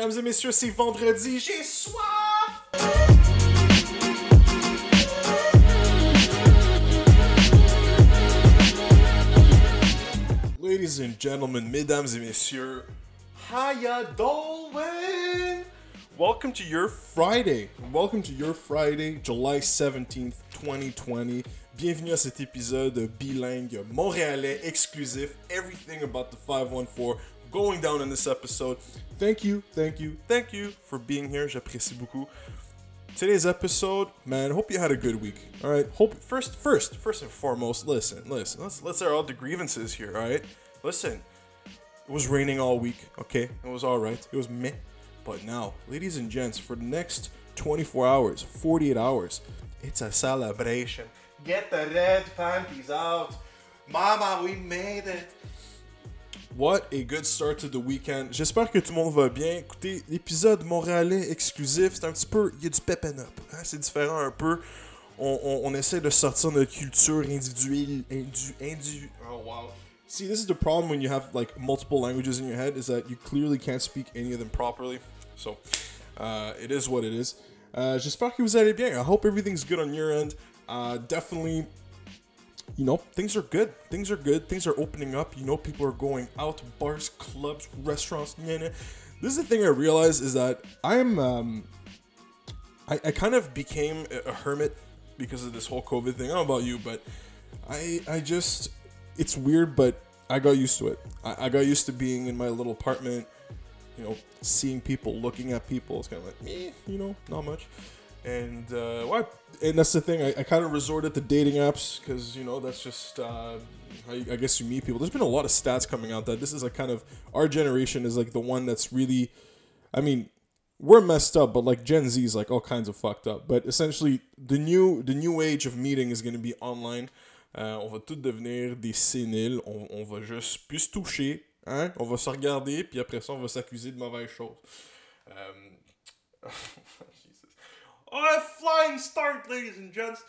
Mesdames et messieurs, c'est vendredi, j'ai soif! Ladies and gentlemen, mesdames et messieurs, how ya? Welcome to your Friday. Welcome to your Friday, July 17th, 2020. Bienvenue à cet épisode bilingue montréalais exclusif. Everything about the 514 going down in this episode. Thank you, thank you, thank you for being here. J'apprécie beaucoup. Today's episode, man, hope you had a good week. All right. Hope first first first and foremost, listen, listen. Let's let's air out the grievances here, all right? Listen. It was raining all week, okay? It was all right. It was meh. But now, ladies and gents, for the next 24 hours, 48 hours, it's a celebration. Get the red panties out. Mama, we made it. What a good start to the weekend. J'espère que tout le monde va bien. Écoutez, l'épisode montréalais exclusif, c'est un petit peu. Il y a du pep and up. hein, C'est différent un peu. On, on, on essaie de sortir notre culture individuelle. Indu, indu, oh wow. See, this is the problem when you have like multiple languages in your head is that you clearly can't speak any of them properly. So, uh, it is what it is. Uh, J'espère que vous allez bien. I hope everything's good on your end. Uh, definitely you know, things are good. Things are good. Things are opening up. You know, people are going out, bars, clubs, restaurants. Yeah, yeah. This is the thing I realized is that I'm, um, I, I kind of became a hermit because of this whole COVID thing. I don't know about you, but I, I just, it's weird, but I got used to it. I, I got used to being in my little apartment, you know, seeing people, looking at people. It's kind of like, meh, you know, not much. And uh? And that's the thing. I, I kind of resorted to dating apps because you know that's just uh, how you, I guess you meet people. There's been a lot of stats coming out that this is a kind of our generation is like the one that's really. I mean, we're messed up, but like Gen Z is like all kinds of fucked up. But essentially, the new the new age of meeting is going to be online. Euh, on va devenir des séniles. On, on va juste plus toucher. Hein? On va se regarder, puis après ça, on va s'accuser de mauvaises choses. Euh, Jesus. Oh, a flying start, ladies and gents!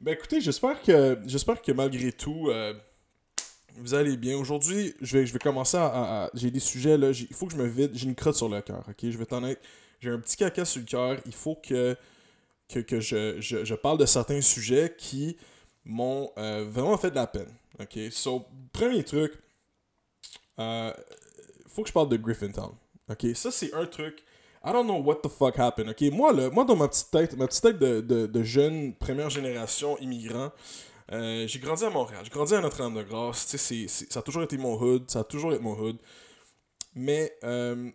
Ben écoutez, j'espère que j'espère que malgré tout, euh, vous allez bien. Aujourd'hui, je vais, je vais commencer à. j'ai des sujets là. Il faut que je me vide. J'ai une crotte sur le cœur, ok? Je vais t'en être. J'ai un petit caca sur le cœur. Il faut que, que, que je, je, je parle de certains sujets qui m'ont euh, vraiment fait de la peine. Ok? So, premier truc. Euh, faut que je parle de Griffintown. Ok? Ça, c'est un truc. I don't know what the fuck happened. Ok? Moi, là, moi dans ma petite tête, ma petite tête de, de, de jeune première génération immigrant, euh, j'ai grandi à Montréal. J'ai grandi à Notre-Dame-de-Grâce. Tu sais, ça a toujours été mon hood. Ça a toujours été mon hood. Mais euh,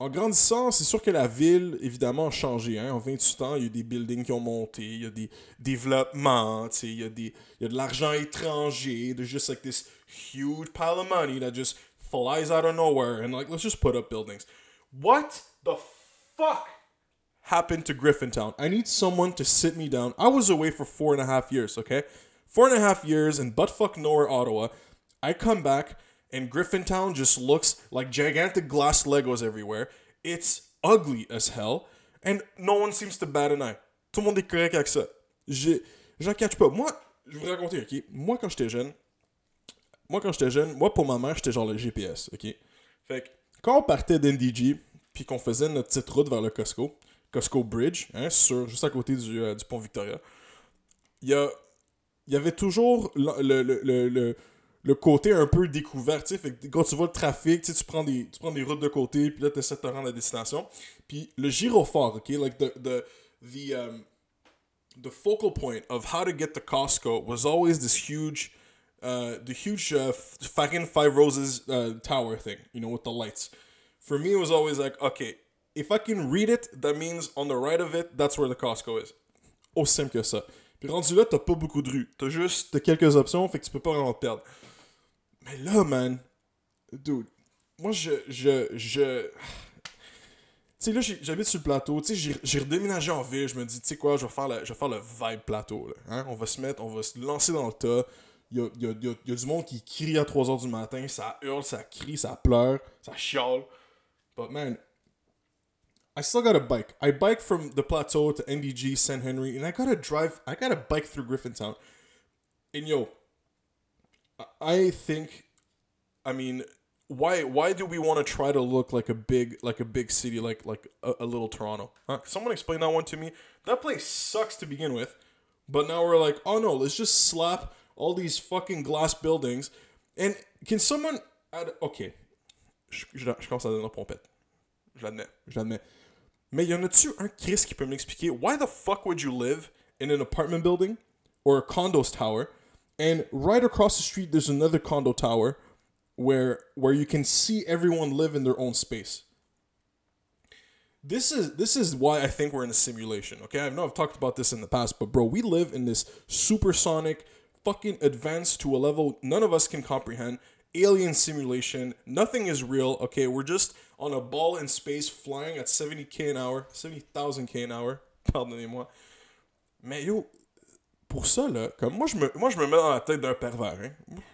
en grandissant, c'est sûr que la ville, évidemment, a changé. Hein. En 28 ans, il y a des buildings qui ont monté, il y a des développements, tu sais, il y, a des- il y a de l'argent étranger. There's just like this huge pile of money that just flies out of nowhere. And like, let's just put up buildings. What the fuck happened to Griffintown? I need someone to sit me down. I was away for four and a half years, okay? Four and a half years in buttfuck nowhere, Ottawa. I come back and Griffintown just looks like gigantic glass Legos everywhere. It's ugly as hell, and no one seems to bat an eye. Tout le monde est correct avec ça. J'en catch pas. Moi, je vais vous raconter, ok? Moi, quand j'étais jeune, moi, quand j'étais jeune, moi, pour ma mère, j'étais genre le GPS, ok? Fait que, quand on partait d'NDG, puis qu'on faisait notre petite route vers le Costco, Costco Bridge, hein, sur, juste à côté du, euh, du pont Victoria, il y a y avait toujours le, le, le, le, le- côté un peu découvert, fait que quand tu vois le trafic, tu prends des, tu prends des routes de côté, puis là, tu essaies de te rendre à destination. Puis le gyrophare, ok, like the, the, the, um, the focal point of how to get to Costco was always this huge, uh, the huge uh, fucking Five Roses uh, tower thing, you know, with the lights. For me, it was always like, okay, if I can read it, that means on the right of it, that's where the Costco is. Aussi simple que ça. Puis rendu là, t'as pas beaucoup de rues. T'as juste quelques options, fait que tu peux pas vraiment te perdre. Mais là, man, dude, moi, je. je, je... Tu sais, là, j'habite sur le plateau. Tu sais, j'ai- redéménagé en ville. Je me dis, tu sais quoi, je vais faire, le vibe plateau. Hein? On va se mettre, on va se lancer dans le tas. Il y a, y a- y a- y a du monde qui crie à 3h du matin. Ça hurle, ça crie, ça pleure, ça chiale. But man, I still got a bike. I bike from the plateau to NDG, St. Henry, and I gotta drive. I gotta bike through Griffintown. And yo, I- I think, I mean, why why do we want to try to look like a big like a big city like like a, a little Toronto? Huh? Someone explain that one to me. That place sucks to begin with, but now we're like, oh no, let's just slap all these fucking glass buildings. And can someone add, okay, je, je, je commence à la pompette. Je l'admets, je l'admets. Mais y en a-tu un Chris qui peut m'expliquer why the fuck would you live in an apartment building or a condos tower and right across the street there's another condo tower where where you can see everyone live in their own space. This is this is why I think we're in a simulation. Okay, I know I've talked about this in the past, but bro, we live in this supersonic, fucking advanced to a level none of us can comprehend. Alien simulation. Nothing is real. Okay, we're just on a ball in space, flying at 70k an hour, 70,000k an hour. Pardonnez-moi. Mais yo, pour ça, là, comme moi, je me, moi, je me mets dans la tête d'un pervers, hein.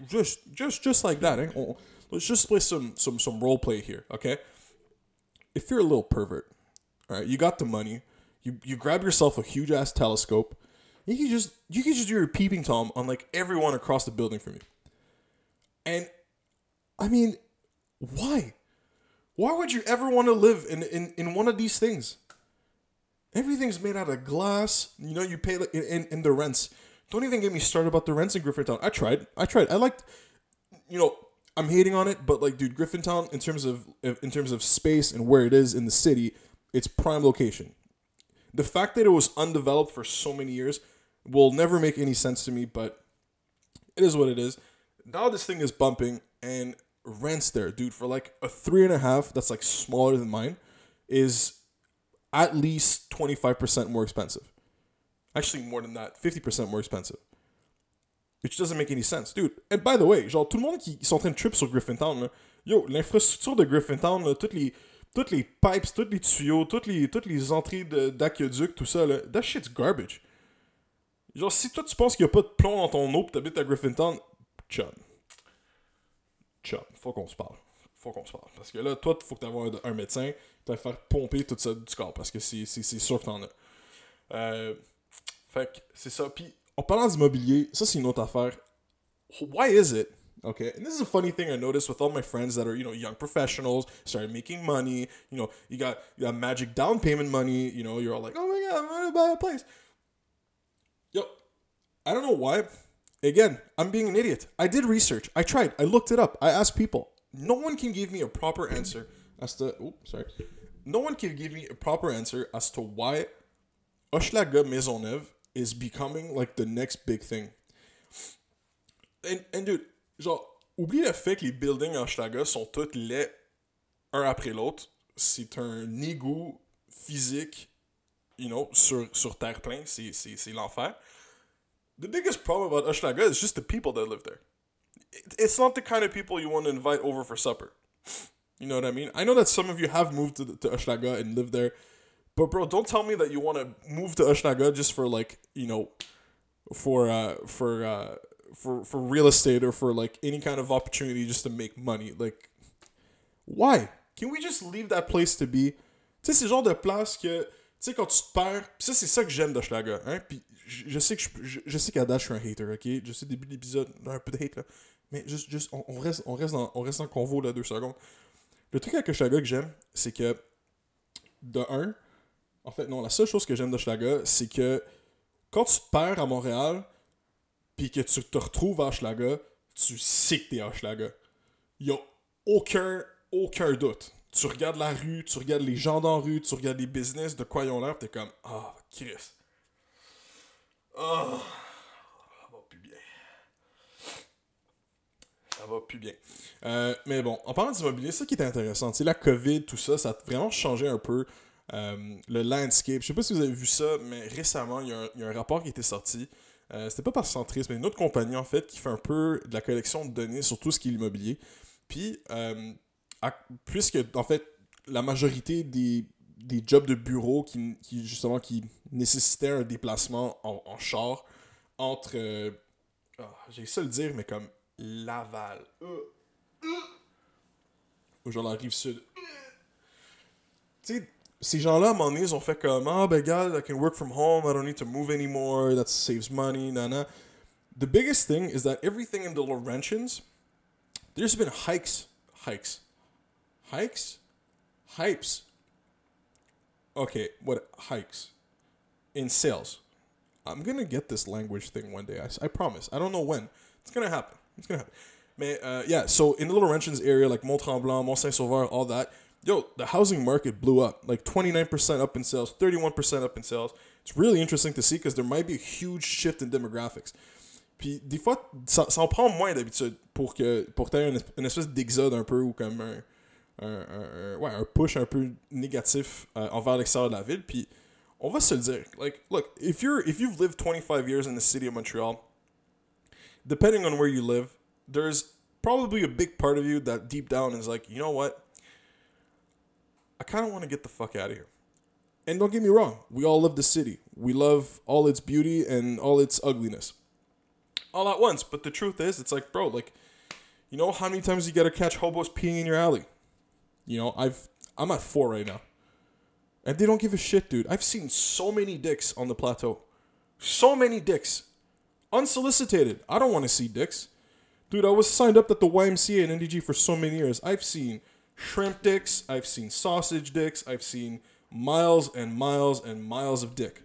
Just, just, just like that, hein. On, let's just play some, some, some role play here, okay? If you're a little pervert, all right, you got the money, you, you grab yourself a huge ass telescope, you can just, you can just do your peeping tom on like everyone across the building from you. And, I mean, why? Why would you ever want to live in, in, in one of these things? Everything's made out of glass. You know, you pay in, in, in the rents. Don't even get me started about the rents in Griffintown. I tried. I tried. I liked. You know, I'm hating on it, but like, dude, Griffintown in terms of in terms of space and where it is in the city, it's prime location. The fact that it was undeveloped for so many years will never make any sense to me, but it is what it is. Now this thing is bumping and rents there, dude, for like a three and a half that's like smaller than mine, is at least 25% more expensive. Actually, more than that, 50% more expensive. Which doesn't make any sense. Dude, and by the way, genre, tout le monde qui, qui sont en train de trip sur Griffintown, là, yo, l'infrastructure de Griffintown, là, toutes les toutes les pipes, tous les tuyaux, toutes les, toutes les entrées d'aqueduc, tout ça, là, that shit's garbage. Genre, si toi tu penses qu'il n'y a pas de plomb dans ton eau pis t'habites à Griffintown, chum. Chum, faut qu'on se parle. Faut qu'on se parle. Parce que là, toi, faut que t'aies un, un médecin, te faire pomper tout ça du corps parce que c'est sûr que t'en as. Euh, fait que c'est ça. Puis en parlant d'immobilier, ça c'est une autre affaire. Why is it? Okay, and this is a funny thing I noticed with all my friends that are you know young professionals, started making money. You know, you got you got magic down payment money. You know, you're all like, oh my god, I'm gonna buy a place. Yo, I don't know why. Again, I'm being an idiot. I did research. I tried. I looked it up. I asked people. No one can give me a proper answer as to. Oops, sorry no one can give me a proper answer as to why Hochelaga Maisonneuve is becoming like the next big thing. And, and dude, genre, oublie le fait que les buildings à Hochelaga sont tous laids un après l'autre. C'est un égout physique, you know, sur, sur terre-plein. C'est, c'est, c'est l'enfer. The biggest problem about Hochelaga is just the people that live there. It's not the kind of people you want to invite over for supper. You know what I mean? I know that some of you have moved to, to and lived there, but bro, don't tell me that you want to move to Hochelaga just for like you know, for uh for uh for for real estate or for like any kind of opportunity just to make money. Like, why? Can we just leave that place to be? C'est genre de place que, tu sais, quand tu te perds, ça, c'est ça que j'aime d'Hochelaga, hein, puis je, sais que je, je, sais qu'à Dash, je suis un hater, ok? Je sais, début de l'épisode, un peu de hate, là, mais juste, juste on, reste, on, reste dans, on reste en convo, là, deux secondes. Le truc avec Hochelaga que j'aime, c'est que, de un, en fait, non, la seule chose que j'aime d'Hochelaga, c'est que quand tu te perds à Montréal, puis que tu te retrouves à Hochelaga, tu sais que t'es à Hochelaga. Y a aucun, aucun doute. Tu regardes la rue, tu regardes les gens dans la rue, tu regardes les business, de quoi ils ont l'air, t'es comme, ah, oh, Chris. Oh ça va plus bien. Euh, mais bon, en parlant d'immobilier, ça qui est intéressant, la COVID, tout ça, ça a vraiment changé un peu euh, le landscape. Je sais pas si vous avez vu ça, mais récemment, il y, a un, rapport qui était sorti. Euh, C'était pas par Centris, mais une autre compagnie, en fait, qui fait un peu de la collection de données sur tout ce qui est l'immobilier. Puis, euh, puisque, en fait, la majorité des, des jobs de bureau qui, qui, justement, qui nécessitaient un déplacement en, en char entre... Oh, J'ai ça le dire, mais comme Laval. Ou genre la rive sud. Tu sais, ces gens-là, à un ils ont fait comme Ah, ben, gars, I can work from home, I don't need to move anymore, that saves money, nana. The biggest thing is that everything in the Laurentians, there's been hikes, hikes, hikes, hypes. Okay, what hikes in sales? I'm gonna get this language thing one day. I, I promise. I don't know when. It's gonna happen. It's gonna happen. Man, uh, yeah. So in the Little Laurentians area, like Mont Tremblant, Mont Saint Sauveur, all that. Yo, the housing market blew up. Like 29% up in sales, 31% up in sales. It's really interesting to see because there might be a huge shift in demographics. Puis des fois, ça, ça en prend moins d'habitude pour que pour une, une espèce d'exode un peu ou comme un, un, un, ouais, un push un peu négatif euh, envers l'extérieur de la ville. Puis on va se le dire. Like, look, if you're if you've lived 25 years in the city of Montreal, depending on where you live, there's probably a big part of you that deep down is like, you know what? I kind of want to get the fuck out of here. And don't get me wrong, we all love the city. We love all its beauty and all its ugliness. All at once. But the truth is, it's like, bro, like, you know how many times you gotta catch hobos peeing in your alley? You know, I've I'm at four right now. And they don't give a shit, dude. I've seen so many dicks on the plateau. So many dicks. Unsolicited. I don't want to see dicks. Dude, I was signed up at the YMCA and NDG for so many years. I've seen shrimp dicks, I've seen sausage dicks, I've seen miles and miles and miles of dick.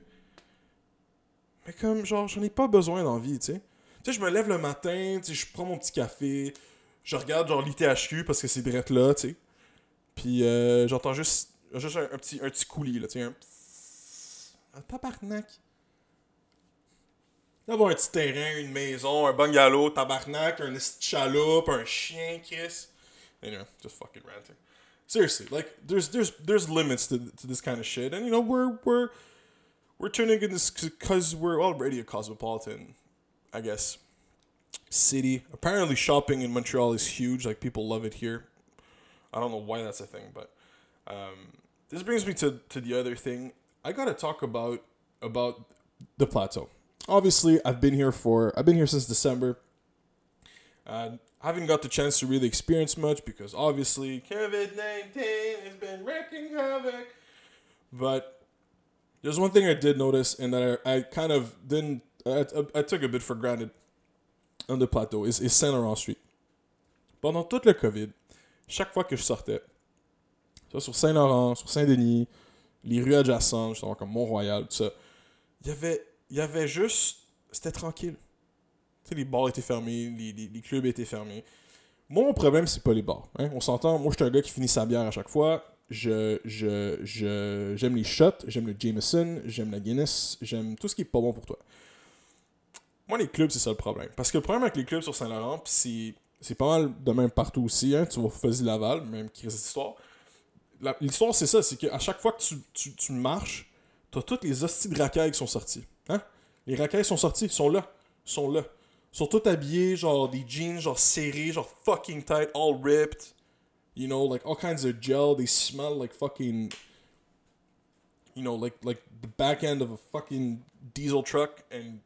Mais comme, genre, j'en ai pas besoin d'envie, tu sais. Tu sais, je me lève le matin, tu sais, je prends mon petit café, je regarde, genre, l'ITHQ parce que c'est direct là, tu sais. Puis, euh, j'entends juste, juste un, un, petit, un petit coulis, là, tu sais, un... Un tabarnak. D'avoir un petit terrain, une maison, un bungalow, tabarnak, un chaloupe, un chien, Chris. Anyway, just fucking ranting. Seriously, like there's there's there's limits to to this kind of shit, and you know we're we're we're turning in this because we're already a cosmopolitan, I guess, city. Apparently, shopping in Montreal is huge. Like people love it here. I don't know why that's a thing, but um, this brings me to to the other thing. I gotta talk about about the plateau. Obviously, I've been here for I've been here since December. Uh, I haven't got the chance to really experience much because obviously COVID 19 has been wreaking havoc. But there's one thing I did notice and that I, I kind of didn't, I, I, I, took a bit for granted on the plateau is, is Saint Laurent Street. Pendant tout le COVID, chaque fois que je sortais, soit sur Saint-Laurent, sur Saint-Denis, les rues adjacentes, justement comme Mont-Royal, tout ça, il y avait, y avait juste, c'était tranquille sais, les bars étaient fermés, les, les, clubs étaient fermés. Mon problème, c'est pas les bars. Hein? On s'entend, moi, je suis un gars qui finit sa bière à chaque fois. Je, je, je, j'aime les shots, j'aime le Jameson, j'aime la Guinness, j'aime tout ce qui est pas bon pour toi. Moi, les clubs, c'est ça le problème. Parce que le problème avec les clubs sur Saint-Laurent, c'est, c'est pas mal de même partout aussi. Hein? Tu vas Fuzzy Laval, même qui reste l'histoire. c'est ça, c'est qu'à chaque fois que tu, tu, tu marches, t'as toutes les hosties de racailles qui sont sorties. Hein? Les racailles sont sorties, sont là. Sont là sont tous habillés, genre des jeans, genre serrés, genre fucking tight, all ripped. You know, like all kinds of gel. They smell like fucking, you know, like like the back end of a fucking diesel truck, and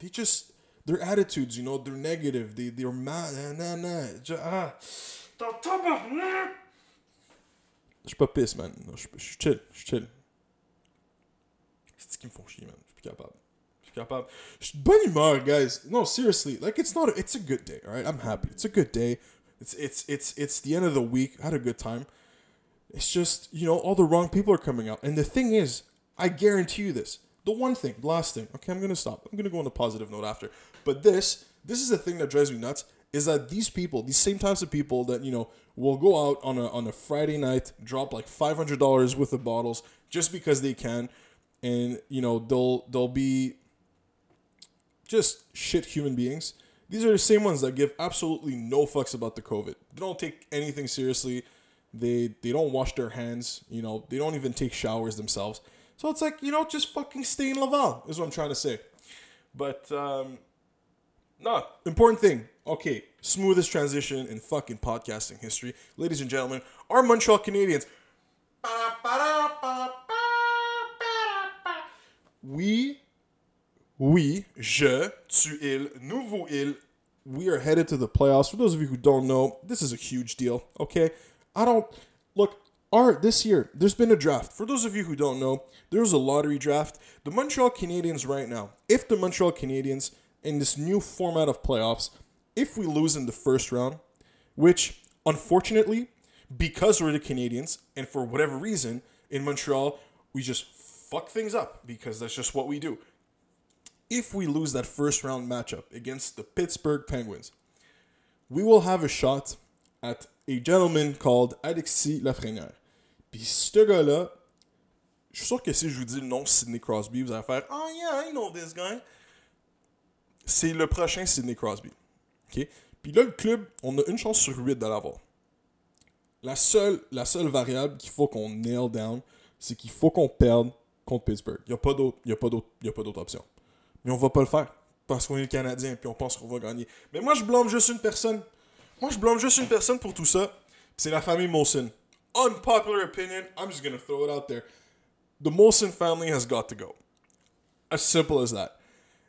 they just their attitudes, you know, they're negative. They they're mad. Nah, nah, nah. Ah. Je suis pas pisse, man. Non, je suis chill, je suis chill. C'est ce qui me font chier, man. Je suis plus capable. capable. Bonne humeur, guys. No, seriously. Like it's not. A, it's a good day. Right. I'm happy. It's a good day. It's it's it's it's the end of the week. I had a good time. It's just you know all the wrong people are coming out, and the thing is, I guarantee you this. The one thing, last thing. Okay, I'm gonna stop. I'm gonna go on a positive note after. But this, this is the thing that drives me nuts. Is that these people, these same types of people that you know will go out on a on a Friday night, drop like five hundred dollars worth of bottles just because they can, and you know they'll they'll be just shit human beings. These are the same ones that give absolutely no fucks about the COVID. They don't take anything seriously. They they don't wash their hands. You know, they don't even take showers themselves. So it's like you know, just fucking stay in Laval is what I'm trying to say. But um, no, important thing. Okay, smoothest transition in fucking podcasting history, ladies and gentlemen. Our Montreal Canadiens. We Oui, je, tu, il, nouveau il. We are headed to the playoffs. For those of you who don't know, this is a huge deal. Okay, I don't look. Our this year, there's been a draft. For those of you who don't know, there's a lottery draft. The Montreal Canadiens right now, if the Montreal Canadiens in this new format of playoffs, if we lose in the first round, which unfortunately, because we're the Canadians, and for whatever reason, in Montreal, we just fuck things up because that's just what we do. If we lose that first round matchup against the Pittsburgh Penguins, we will have a shot at a gentleman called Alexis Lafrenière. Puis ce gars-là, je suis sûr que si je vous dis le nom Sidney Crosby, vous allez faire Oh yeah, I know this guy. C'est le prochain Sidney Crosby. OK? Puis là, le club, on a une chance sur huit de l'avoir. La seule, la seule variable qu'il faut qu'on nail down, c'est qu'il faut qu'on perde contre Pittsburgh. Il n'y a pas d'autre option. Mais on va pas le faire. Parce qu'on est le Canadien, puis on pense qu'on va gagner. Mais moi, je blâme juste une personne. Moi, je blâme juste une personne pour tout ça. C'est la famille Molson. Unpopular opinion, I'm just gonna throw it out there. The Molson family has got to go. As simple as that.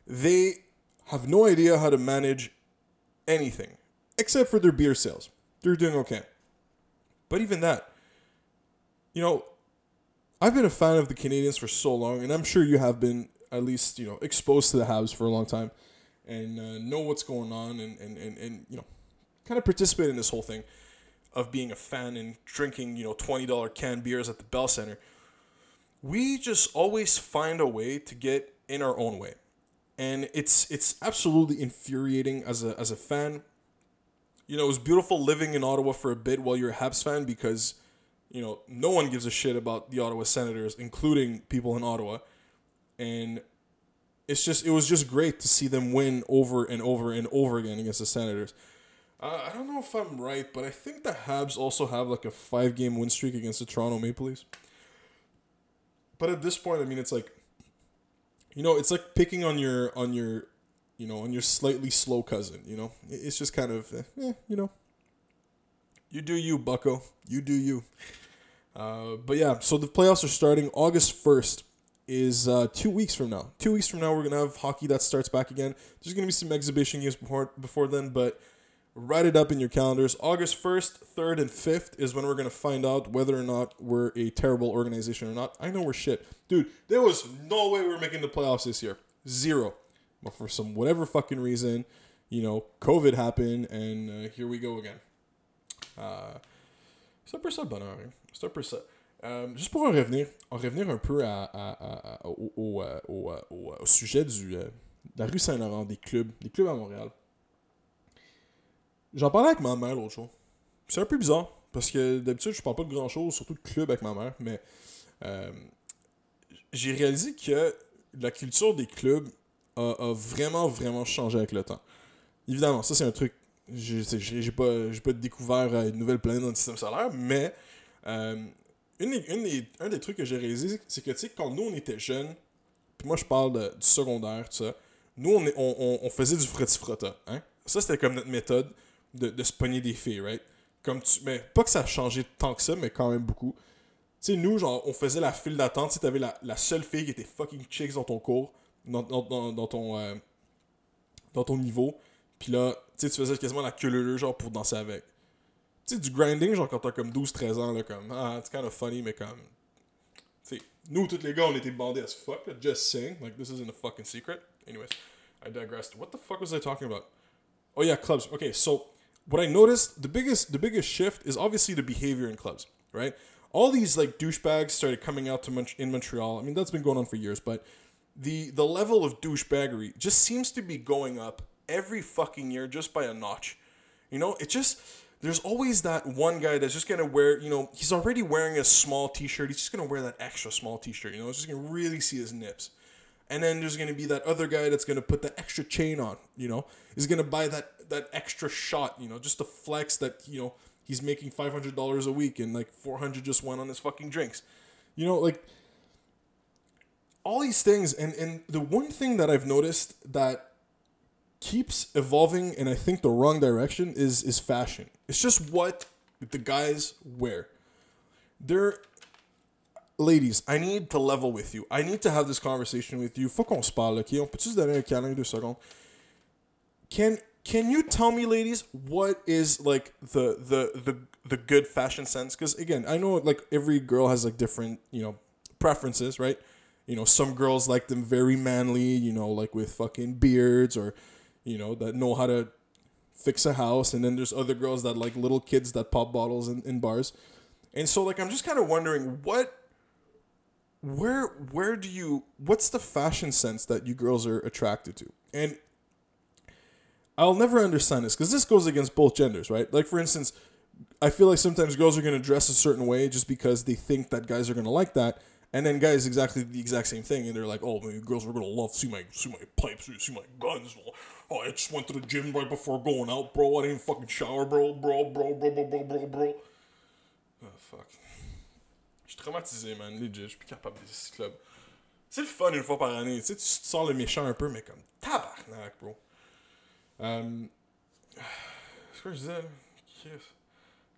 They have no idea how to manage anything, except for their beer sales. They're doing okay. But even that, you know, I've been a fan of the Canadians for so long, and I'm sure you have been at least, you know, exposed to the Habs for a long time and uh, know what's going on and, and, and, and, you know, kind of participate in this whole thing of being a fan and drinking, you know, $20 canned beers at the Bell Center. We just always find a way to get in our own way and it's it's absolutely infuriating as a as a fan. You know, it was beautiful living in Ottawa for a bit while you're a Habs fan because you know no one gives a shit about the Ottawa Senators, including people in Ottawa, and it's just it was just great to see them win over and over and over again against the Senators. Uh, I don't know if I'm right, but I think the Habs also have like a five game win streak against the Toronto Maple Leafs. But at this point, I mean, it's like you know, it's like picking on your on your you know on your slightly slow cousin. You know, it's just kind of eh, eh, you know. You do you, Bucko. You do you. Uh, but yeah, so the playoffs are starting August first. Is uh, two weeks from now. Two weeks from now, we're gonna have hockey that starts back again. There's gonna be some exhibition games before before then, but write it up in your calendars. August 1st, 3rd, and 5th is when we're going to find out whether or not we're a terrible organization or not. I know we're shit. Dude, there was no way we were making the playoffs this year. Zero. But for some whatever fucking reason, you know, COVID happened, and uh, here we go again. Uh, c'est un peu ça le bonheur. Hein? C'est. Euh, juste pour en revenir, en revenir un peu à, à, à, au, au, au, au, sujet du, euh, de la rue Saint-Laurent, des clubs, des clubs à Montréal. J'en parlais avec ma mère l'autre jour. C'est un peu bizarre, parce que d'habitude, je parle pas de grand chose, surtout de club avec ma mère, mais euh, j'ai réalisé que la culture des clubs a, vraiment, vraiment changé avec le temps. Évidemment, ça c'est un truc. J'ai pas, pas découvert une nouvelle planète dans le système solaire, mais euh, une, une un des trucs que j'ai réalisé, c'est que tu sais, quand nous on était jeunes, puis moi je parle du secondaire, tout ça, nous on, on, on, faisait du frotti-frotta. Hein? Ça c'était comme notre méthode de, de se pogner des filles, right? Comme tu, mais pas que ça a changé tant que ça, mais quand même beaucoup. Tu sais, nous, genre, on faisait la file d'attente. Tu t'avais la, la seule fille qui était fucking chicks dans ton cours, dans, dans, dans, dans ton, euh, dans ton niveau. Puis là, tu sais, tu faisais quasiment la queue genre, pour danser avec. Tu sais, du grinding, genre, quand t'as comme 12-13 ans, là, comme, ah, it's kind of funny, mais comme. Tu sais, nous, tous les gars, on était bandés as fuck, just saying. Like, this isn't a fucking secret. Anyways, I digressed. What the fuck was I talking about? Oh, yeah, clubs. Okay, so what I noticed the biggest the biggest shift is obviously the behavior in clubs, right? All these like douchebags started coming out to Mon- in Montreal. I mean, that's been going on for years, but the the level of douchebaggery just seems to be going up every fucking year just by a notch. You know, it just there's always that one guy that's just gonna wear, you know, he's already wearing a small t-shirt. He's just gonna wear that extra small t-shirt. You know, it's just gonna really see his nips. And then there's gonna be that other guy that's gonna put the extra chain on. You know, is gonna buy that that extra shot, you know, just to flex that, you know, he's making $500 a week and like 400 just went on his fucking drinks. You know, like all these things and and the one thing that I've noticed that keeps evolving in I think the wrong direction is is fashion. It's just what the guys wear. They're ladies, I need to level with you. I need to have this conversation with you. Faut qu'on se parle, ok? On peut-tu donner un câlin deux secondes? Can can you tell me, ladies, what is like the the the the good fashion sense? Because again, I know like every girl has like different you know preferences, right? You know, some girls like them very manly, you know, like with fucking beards or you know that know how to fix a house, and then there's other girls that like little kids that pop bottles in, in bars. And so like I'm just kind of wondering what where where do you what's the fashion sense that you girls are attracted to? And I'll never understand this because this goes against both genders, right? Like for instance, I feel like sometimes girls are gonna dress a certain way just because they think that guys are gonna like that, and then guys exactly the exact same thing, and they're like, "Oh, man, girls are gonna love see my see my pipes, see my guns." Oh, I just went to the gym right before going out, bro. I didn't fucking shower, bro, bro, bro, bro, bro, bro, bro, bro. Oh fuck. Je suis traumatisé, man. Legit, je suis plus capable de ce club. C'est le fun une fois par année. Tu sais, tu sens le méchant un peu, mais comme tabarnak, bro. Euh... Ce que je disais, là?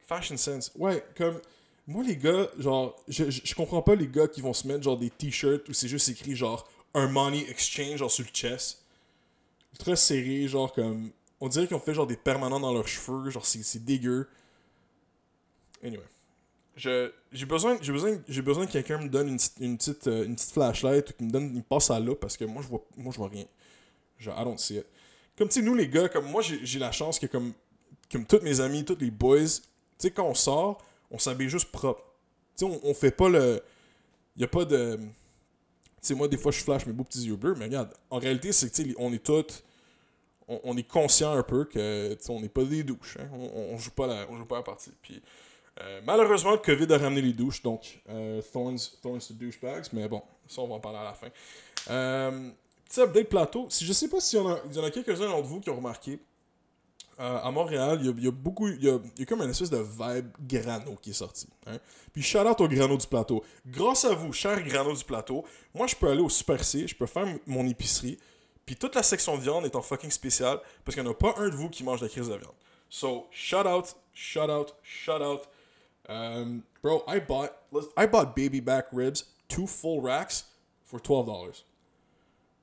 Fashion sense. Ouais, comme. Moi, les gars, genre, je, je, comprends pas les gars qui vont se mettre genre des t-shirts où c'est juste écrit genre un money exchange genre sur le chest. Très serré, genre comme. On dirait qu'ils ont fait genre des permanents dans leurs cheveux, genre c'est dégueu. Anyway. J'ai besoin, j'ai besoin, j'ai besoin que quelqu'un me donne une, une, petite, euh, une petite flashlight ou qu'il me donne une passe à l'eau parce que moi je vois, moi je vois rien. Genre, I don't see it. Comme tu sais, nous les gars, comme moi j'ai la chance que comme, comme tous mes amis, tous les boys, tu sais, quand on sort, on s'habille juste propre. Tu sais, on, on fait pas le. Y a pas de. Tu sais, moi des fois je flash mes beaux petits yeux bleus, mais regarde, en réalité, c'est que tu sais, on est tous. On, on est conscient un peu que tu sais, on n'est pas des douches. hein. On, on, on joue pas la, on joue pas la partie. Puis. Euh, malheureusement, le COVID a ramené les douches, donc euh, Thorns, Thorns to douchebags, mais bon, ça on va en parler à la fin. Euh, petit update plateau, si je sais pas s'il y en a, a quelques-uns d'entre vous qui ont remarqué, euh, à Montréal, il y a, beaucoup, il y a, y comme une espèce de vibe grano qui est sorti. Hein? Puis shout out au grano du plateau. Grâce à vous, cher grano du plateau, moi je peux aller au Super C, je peux faire mon épicerie, puis toute la section viande est en fucking spécial parce qu'il n'y en a pas un de vous qui mange de la crise de viande. So, shout out, shout out, shout out. Um, bro, I bought I bought baby back ribs, two full racks for twelve dollars.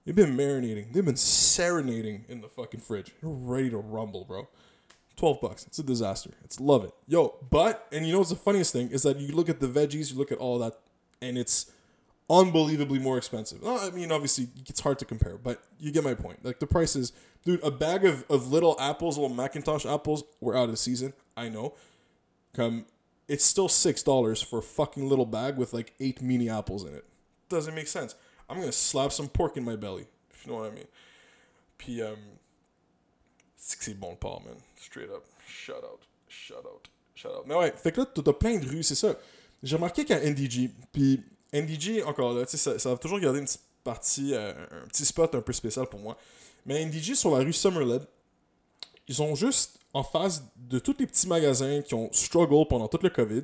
They've been marinating. They've been serenading in the fucking fridge. They're ready to rumble, bro. Twelve bucks. It's a disaster. It's love it, yo. But and you know what's the funniest thing is that you look at the veggies, you look at all that, and it's unbelievably more expensive. Well, I mean, obviously, it's hard to compare, but you get my point. Like, the prices, dude, a bag of, of little apples, little Macintosh apples, were out of season. I know. Come, it's still $6 for a fucking little bag with like eight mini apples in it. Doesn't make sense. I'm gonna slap some pork in my belly, if you know what I mean. Puis, c'est que c'est bon le man. Straight up. Shout out. Shout out. Shout out. Mais ouais, fait que là, t'as plein de rues, c'est ça. J'ai remarqué qu'à NDG, puis NDG, encore là, tu sais, ça, ça va toujours garder une petite partie, euh, un petit spot un peu spécial pour moi. Mais NDG, sur la rue Summerled, ils ont juste, en face de tous les petits magasins qui ont struggle pendant tout le COVID,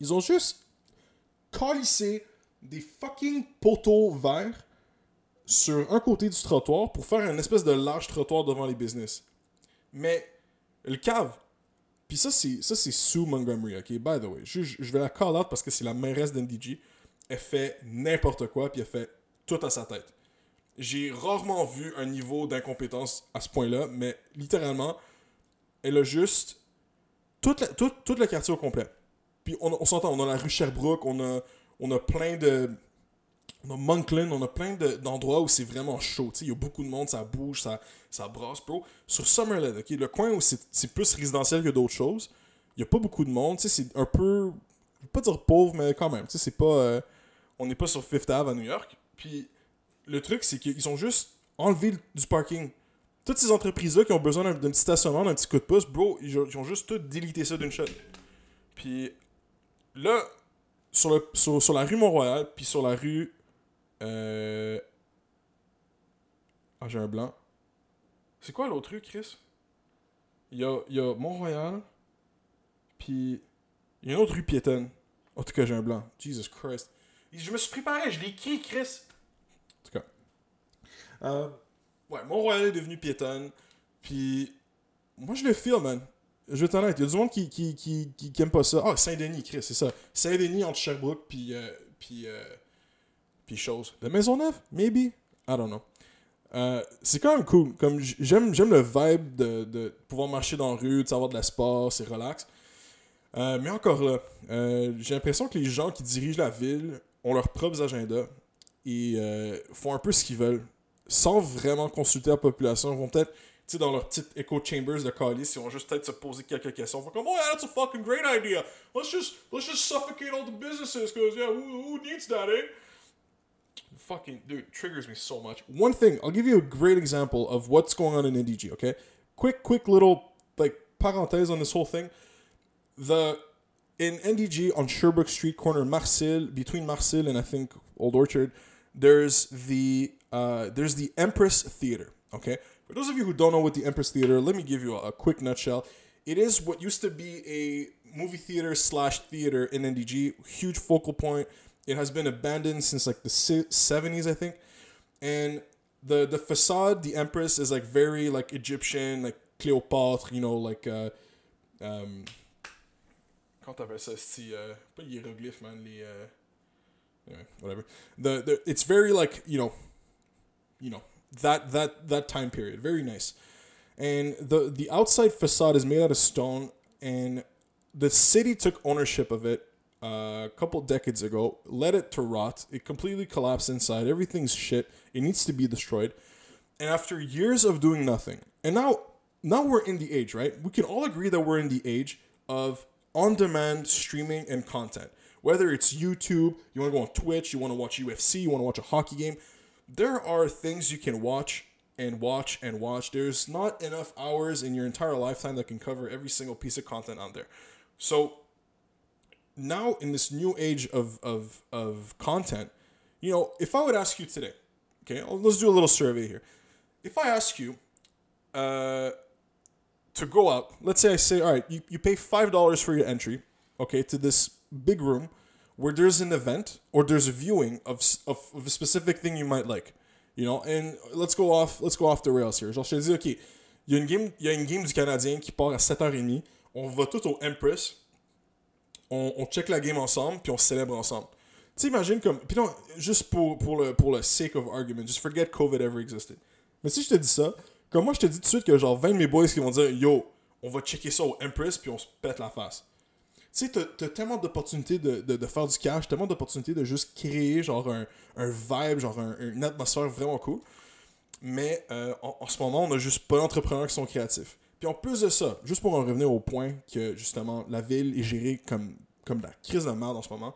ils ont juste calissé des fucking poteaux verts sur un côté du trottoir pour faire une espèce de large trottoir devant les business. Mais le cave, puis ça c'est ça c'est Sue Montgomery, ok, by the way. Je, je- vais la call out parce que c'est la mairesse d'NDG. Elle fait n'importe quoi puis elle fait tout à sa tête. J'ai rarement vu un niveau d'incompétence à ce point-là, mais littéralement, elle a juste tout, la- tout, tout le quartier au complet. Puis on, on s'entend, on a la rue Sherbrooke, on a, on a plein de. On a Moncton, on a plein de- d'endroits où c'est vraiment chaud. Il y a beaucoup de monde, ça bouge, ça, ça brasse, bro. Sur Summerlin, ok, le coin où c'est plus résidentiel que d'autres choses, il n'y a pas beaucoup de monde. C'est un peu. Je vais pas dire pauvre, mais quand même. C'est pas. euh, on n'est pas sur Fifth Ave à New York. Puis le truc, c'est qu'ils ont juste enlevé le- du parking. Toutes ces entreprises-là qui ont besoin d'un petit stationnement, d'un petit coup de pouce, bro, ils ont juste tout délité ça d'une shot. Puis là, sur, le, sur, la rue Mont-Royal, puis sur la rue. euh, Ah, j'ai un blanc. C'est quoi l'autre rue, Chris? Il y a, y a Mont-Royal, puis. Il y a une autre rue piétonne. En tout cas, j'ai un blanc. Jesus Christ. Je me suis préparé, je l'ai écrit, Chris. En tout cas. Euh, ouais, Mont-Royal est devenu piétonne. Puis, moi, je le feel, man. Je vais être honnête, il y a du monde qui, qui, qui, qui, aime pas ça. Ah, Saint-Denis, Chris, c'est ça. Saint-Denis entre Sherbrooke puis. Euh, puis. Euh, puis chose. De Maisonneuve, maybe? I don't know. Euh, c'est quand même cool. Comme j'aime, j'aime le vibe de, de pouvoir marcher dans la rue, de savoir de l'espace, c'est relax. Euh, mais encore là, j'ai l'impression que les gens qui dirigent la ville ont leurs propres agendas et font un peu ce qu'ils veulent sans vraiment consulter la population. Ils vont peut-être, sais, dans leur petite echo chambers de calice, ils vont juste peut-être se poser quelques questions. Ils comme, oh yeah, that's a fucking great idea. Let's just, let's just suffocate all the businesses, because, yeah, who, who needs that, eh? Fucking, dude, triggers me so much. One thing, I'll give you a great example of what's going on in NDG, okay? Quick, quick little, like, parenthèse on this whole thing. The, in NDG on Sherbrooke Street corner, Marcel, between Marcel and I think Old Orchard, there's the, uh, there's the Empress Theater, okay? For those of you who don't know what the Empress Theater, let me give you a, a quick nutshell. It is what used to be a movie theater slash theater in NDG, huge focal point. It has been abandoned since like the 70s, I think. And the the facade, the Empress, is like very like Egyptian, like Cleopatra, you know, like uh, um, euh, man, les uh, anyway, whatever. The the it's very like you know, you know, that that that time period. Very nice. And the the outside facade is made out of stone, and the city took ownership of it uh, a couple decades ago, let it to rot. It completely collapsed inside. Everything's shit. It needs to be destroyed. And after years of doing nothing, and now now we're in the age, right? We can all agree that we're in the age of on-demand streaming and content. Whether it's YouTube, you want to go on Twitch, you want to watch UFC, you want to watch a hockey game, there are things you can watch and watch and watch. There's not enough hours in your entire lifetime that can cover every single piece of content out there. So now in this new age of of of content, you know, if I would ask you today, okay, let's do a little survey here. If I ask you uh, to go out, let's say I say, all right, you, you pay five dollars for your entry, okay, to this big room where there's an event or there's a viewing of, of, of a specific thing you might like. You know, and let's go off, let's go off the rails here. Genre, je te dis, OK, il y, a une game, il y a une game du Canadien qui part à 7h30. On va tout au Empress. On, on check la game ensemble, puis on célèbre ensemble. Tu sais, imagine comme. Puis non, juste pour, pour, le, pour le sake of argument, just forget COVID ever existed. Mais si je te dis ça, comme moi je te dis tout de suite que genre 20 de mes boys qui vont dire Yo, on va checker ça au Empress, puis on se pète la face. Tu sais, t'as, tellement d'opportunités de, de, de, faire du cash, tellement d'opportunités de juste créer genre un, un vibe, genre un, une atmosphère vraiment cool. Mais euh, en, en, ce moment, on a juste pas d'entrepreneurs qui sont créatifs. Puis en plus de ça, juste pour en revenir au point que justement la ville est gérée comme, comme la crise de merde en ce moment.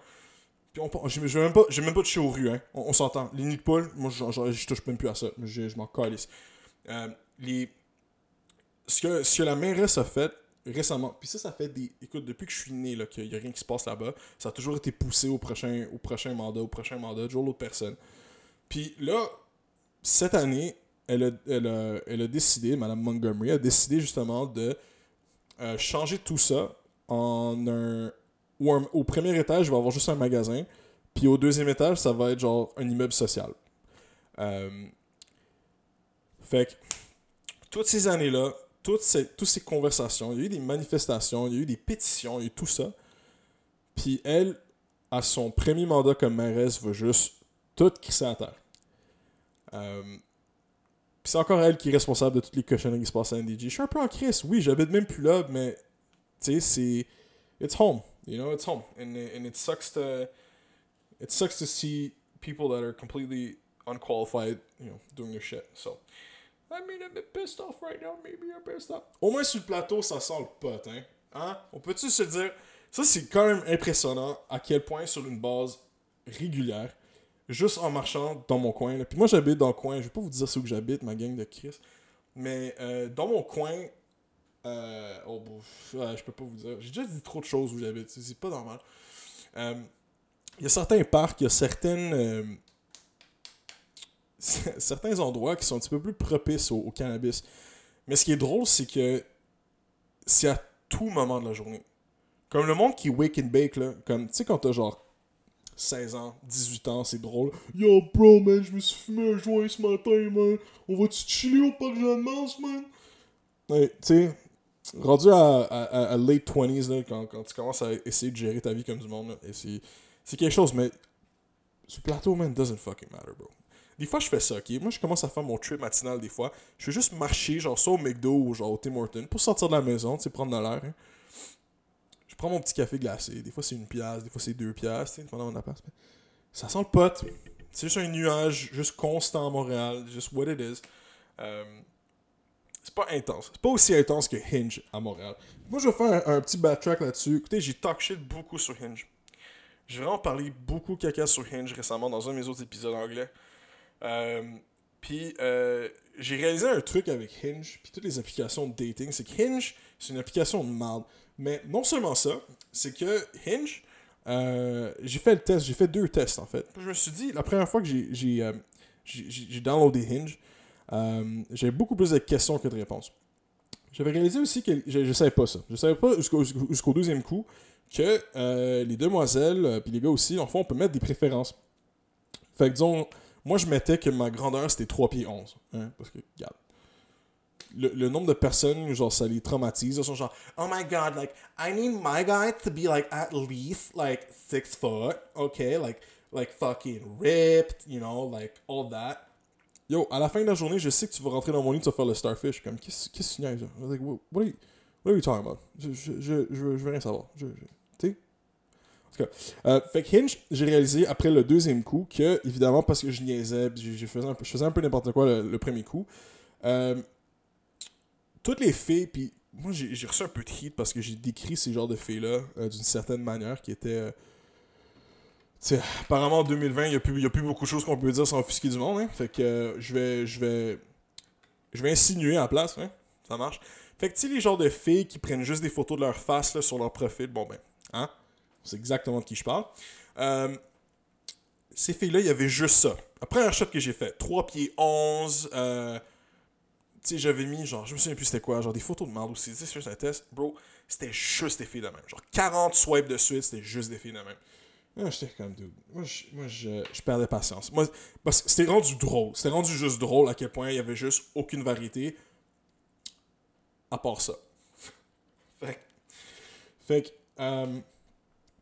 Puis on, je, je, même pas, j'ai même pas de aux rues, hein. On, s'entend. Les nids de poule, moi je, je, touche même plus à ça. Je, je m'en calisse. Euh, les, ce, que, ce que la mairesse a fait, récemment. Puis ça, ça fait des. Écoute, depuis que je suis né, là, qu'il n'y a rien qui se passe là-bas, ça a toujours été poussé au prochain, au prochain mandat, au prochain mandat, toujours l'autre personne. Puis là, cette année, elle a, elle a, elle a décidé, Mme Montgomery a décidé justement de euh, changer tout ça en un. Au premier étage, il va y avoir juste un magasin. Puis au deuxième étage, ça va être genre un immeuble social. Euh, fait que, toutes ces années-là, toutes ces, toutes ces conversations, il y a eu des manifestations, il y a eu des pétitions, il y a eu tout ça. Puis elle, à son premier mandat comme mairesse, va juste tout crisser à terre. Euh, puis c'est encore elle qui est responsable de toutes les cochonneries qui se passent à NDG. Je suis un peu en crise, oui, j'habite même plus là, mais tu sais, c'est. It's home, you know, it's home. And, and it sucks to. It sucks to see people that are completely unqualified, you know, doing their shit. So. I mean, I'm pissed off right now. Maybe you're pissed off. Au moins sur le plateau, ça sent le pot, hein? hein? On peut-tu se dire. Ça, c'est quand même impressionnant à quel point sur une base régulière, juste en marchant dans mon coin. Là. Puis moi, j'habite dans le coin. Je vais pas vous dire c'est où j'habite, ma gang de Chris. Mais euh, dans mon coin. Euh, oh, je peux pas vous dire. J'ai déjà dit trop de choses où j'habite. C'est pas normal. Euh, il y a certains parcs, il y a certaines euh, certains endroits qui sont un petit peu plus propices au, cannabis. Mais ce qui est drôle, c'est que c'est à tout moment de la journée. Comme le monde qui wake and bake, là, comme, tu sais, quand t'as genre 16 ans, 18 ans, c'est drôle. Yo, bro, man, je me suis fumé un joint ce matin, man. On va-tu chiller au parc Jeanne-Mance, man? tu sais, rendu à, à, late 20s, là, quand, quand, tu commences à essayer de gérer ta vie comme du monde, c'est quelque chose, mais ce plateau, man, doesn't fucking matter, bro. Des fois, je fais ça, ok? Moi, je commence à faire mon trip matinal des fois. Je vais juste marcher, genre, soit au McDo ou genre au Tim Hortons pour sortir de la maison, tu sais, prendre de l'air. Hein. Je prends mon petit café glacé. Des fois, c'est une pièce, des fois, c'est deux pièces, tu sais, pendant mon appart. Ça sent le pot. C'est juste un nuage, juste constant à Montréal, juste what it is. Euh, c'est pas intense. C'est pas aussi intense que Hinge à Montréal. Moi, je vais faire un, petit backtrack là-dessus. Écoutez, j'ai talk shit beaucoup sur Hinge. J'ai vraiment parlé beaucoup caca sur Hinge récemment dans un de mes autres épisodes anglais. Euh, puis euh, j'ai réalisé un truc avec Hinge, puis toutes les applications de dating, c'est que Hinge, c'est une application de merde. Mais non seulement ça, c'est que Hinge, euh, j'ai fait le test, j'ai fait deux tests en fait. Je me suis dit, la première fois que j'ai euh, downloadé Hinge, j'avais beaucoup plus de questions que de réponses. J'avais réalisé aussi que je, ne savais pas ça. Je savais pas jusqu'au deuxième coup que les demoiselles, puis les gars aussi, en fond, on peut mettre des préférences. Fait que disons, moi je mettais que ma grandeur c'était 3 pieds 11. Hein, parce que, regarde, le, nombre de personnes, genre, ça les traumatise. Ils sont genre, oh my god, like, I need my guy to be, like, at least, like, six foot, okay? Like, like, fucking ripped, you know, like, all that. Yo, à la fin de la journée, je sais que tu vas rentrer dans mon lit, tu vas faire le starfish. Comme, qu'est-ce que tu niaises? Like, what, are you, what are you talking about? Je, je, je, je, veux rien savoir. Tout cas, euh, fait que Hinge, j'ai réalisé après le deuxième coup que, évidemment, parce que je niaisais, je, faisais, un peu, je faisais un peu n'importe quoi le, premier coup, euh, toutes les filles, puis moi j'ai reçu un peu de hit parce que j'ai décrit ces genres de filles-là euh, d'une certaine manière qui était. Apparemment en 2020, il n'y a, plus, a plus beaucoup de choses qu'on peut dire sans offusquer du monde. Hein? Fait que je vais. Je vais. Je vais insinuer en place, hein? Ça marche. Fait que tu les genres de filles qui prennent juste des photos de leur face sur leur profil, bon ben, hein? C'est exactement de qui je parle. ces filles-là, il y avait juste ça. Après un shot que j'ai fait, 3 pieds 11, euh, tu sais, j'avais mis, genre, je me souviens plus c'était quoi, genre des photos de merde aussi, sais, sur un test, bro, c'était juste des filles de même. Genre 40 swipes de suite, c'était juste des filles de même. Moi, j'étais comme, dude, moi, je, moi, je, je perdais patience. Moi, parce que c'était rendu drôle. C'était rendu juste drôle à quel point il y avait juste aucune variété à part ça. fait fait que, euh,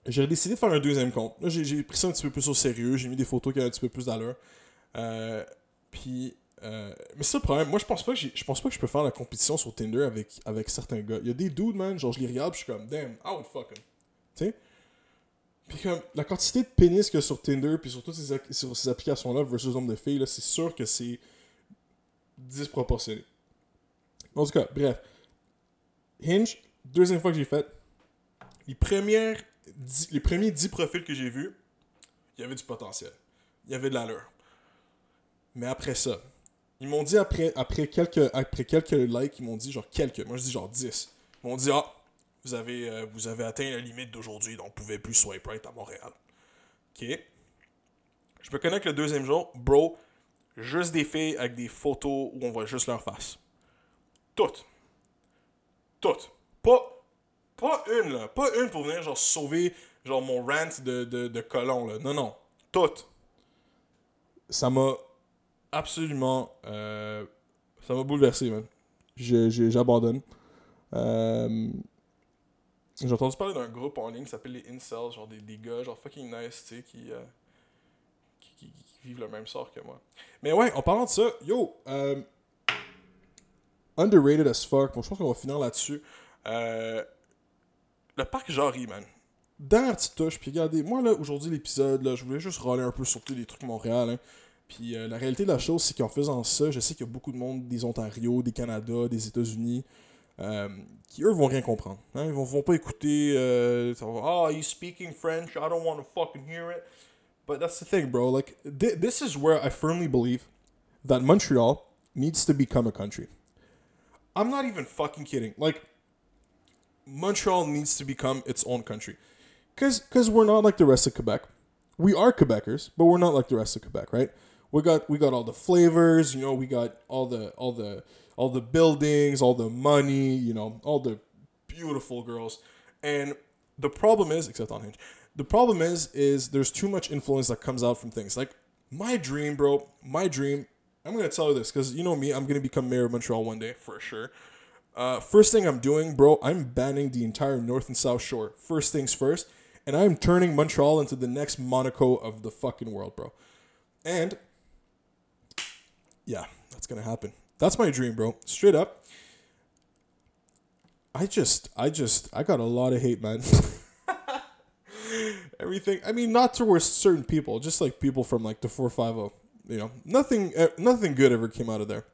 j'ai décidé de faire un deuxième compte. Là, j'ai pris ça un petit peu plus au sérieux. J'ai mis des photos qui avaient un petit peu plus d'allure. Euh, puis, euh, mais c'est le problème. Moi, je pense pas que je pense pas que je peux faire la compétition sur Tinder avec, avec certains gars. Il y a des dudes, man, genre, je les regarde, je suis comme, damn, I would fuck him. Tu sais? Puis comme, la quantité de pénis qu'il y a sur Tinder, puis sur toutes ces, sur ces applications-là versus nombre de filles, là, c'est sûr que c'est disproportionné. En tout cas, bref. Hinge, deuxième fois que j'ai fait, les, premières les premiers 10 profils que j'ai vus, il y avait du potentiel. Il y avait de l'allure. Mais après ça, ils m'ont dit après, après, quelques, après quelques likes, ils m'ont dit genre quelques, moi je dis genre 10. Ils m'ont dit Ah, vous avez, euh, vous avez atteint la limite d'aujourd'hui, donc vous pouvez plus swipe right à Montréal. Ok? Je me connecte le deuxième jour, bro, juste des filles avec des photos où on voit juste leur face. Toutes. Toutes. Pas, pas une, là. Pas une pour venir genre sauver genre mon rant de, de, de colon, là. Non, non. Toutes. Ça m'a absolument. Euh, ça m'a bouleversé, man. J'abandonne. Euh, j'ai entendu parler d'un groupe en ligne qui s'appelle les Incels, genre des, des gars, genre fucking nice, tu sais, qui, euh, qui, qui, vivent le même sort que moi. Mais ouais, en parlant de ça, yo, underrated as fuck, bon, je pense qu'on va finir là-dessus. Le parc Jarry, man. Dernière petite touche, puis regardez, moi là, aujourd'hui, l'épisode, là, je voulais juste râler un peu sur tous les trucs Montréal, hein. Puis euh, la réalité de la chose, c'est qu'en faisant ça, je sais qu'il y a beaucoup de monde des Ontario, des Canada, des États-Unis, euh, qui eux vont rien comprendre. Hein? Ils vont, vont pas écouter. Euh, oh, he's speaking French. I don't want to fucking hear it. But that's the thing, bro. Like, th this is where I firmly believe that Montreal needs to become a country. I'm not even fucking kidding. Like, Montreal needs to become its own country. Because cause we're not like the rest of Quebec. We are Quebecers, but we're not like the rest of Quebec, right? we got we got all the flavors, you know, we got all the all the all the buildings, all the money, you know, all the beautiful girls. And the problem is, except on Hinge, the problem is is there's too much influence that comes out from things. Like my dream, bro, my dream. I'm gonna tell you this because you know me, I'm gonna become mayor of Montreal one day for sure. Uh, first thing I'm doing, bro, I'm banning the entire North and South Shore. First things first, and I'm turning Montreal into the next Monaco of the fucking world, bro. And yeah, that's gonna happen. That's my dream, bro. Straight up. I just, I just, I got a lot of hate, man. Everything. I mean, not towards certain people, just like people from like the four five zero. You know, nothing, eh, nothing good ever came out of there.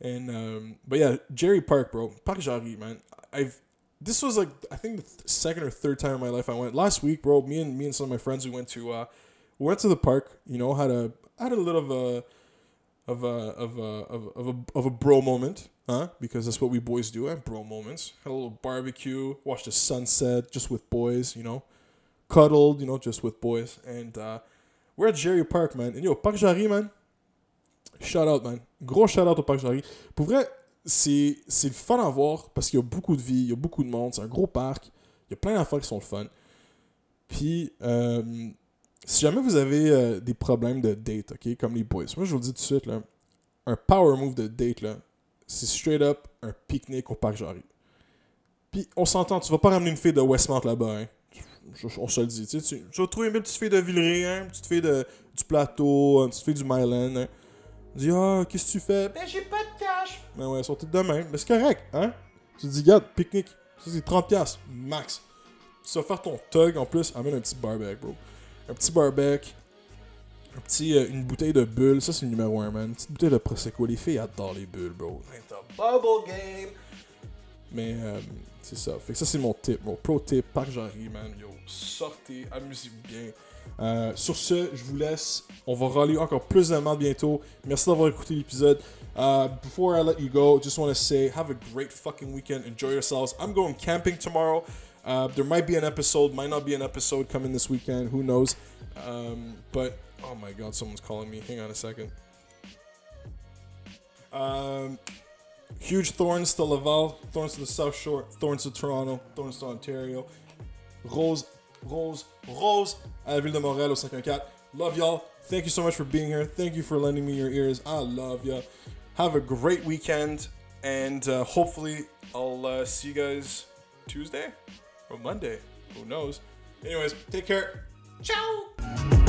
And um, but yeah, Jerry Park, bro, Jarry, man. I've this was like I think the th- second or third time in my life I went. Last week, bro, me and me and some of my friends we went to uh, we went to the park. You know, had a had a little of a of a of a of a, of a, of a bro moment, huh? Because that's what we boys do, eh? bro moments. Had a little barbecue, watched the sunset just with boys, you know, cuddled, you know, just with boys, and uh, we're at Jerry Park, man. And yo, Parc Jarry, man. Shout out, man. Gros shout out au Parc Jarry. Pour vrai, c'est le fun à voir parce qu'il y a beaucoup de vie, il y a beaucoup de monde, c'est un gros parc, il y a plein d'affaires qui sont le fun. Puis, euh, si jamais vous avez euh, des problèmes de date, ok, comme les boys, moi je vous le dis tout de suite, un power move de date, là, c'est straight up un pique-nique au parc Jarry. Puis on s'entend, tu vas pas ramener une fille de Westmount là-bas, hein. On se le dit, tu, sais, tu, tu vas trouver une petite fille de Villeray, hein, une petite fille de, du plateau, une petite fille du Myland, hein. Dis, ah, qu'est-ce que tu fais? Ben, j'ai pas de cash. Ben ouais, sortez de demain. Mais c'est correct, hein? Tu te dis, regarde, pique-nique. Ça, c'est 30$, max. Tu vas faire ton tug en plus, amène un petit barbecue, bro. Un petit barbecue. Un petit, euh, une bouteille de bulle. Ça, c'est le numéro 1, man. Une petite bouteille de Prosecco. Les filles adorent les bulles, bro. C'est un bubble game. Mais, euh, c'est ça. Fait que ça, c'est mon tip, mon pro tip. Parc Jarry, man. Yo, sortez, amusez-vous bien. Euh, sur ce, je vous laisse. On va râler encore plus de bientôt. Merci d'avoir écouté l'épisode. Uh, before I let you go, just want to say have a great fucking weekend. Enjoy yourselves. I'm going camping tomorrow. Uh, there might be an episode, might not be an episode coming this weekend. Who knows? Um, but oh my god, someone's calling me. Hang on a second. Um, huge thorns to Laval, thorns to the South Shore, thorns to Toronto, thorns to Ontario. Rose, Rose, Rose à la ville de Montréal au 514. Love y'all. Thank you so much for being here. Thank you for lending me your ears. I love ya. Have a great weekend, and uh, hopefully I'll uh, see you guys Tuesday or Monday. Who knows? Anyways, take care. Ciao.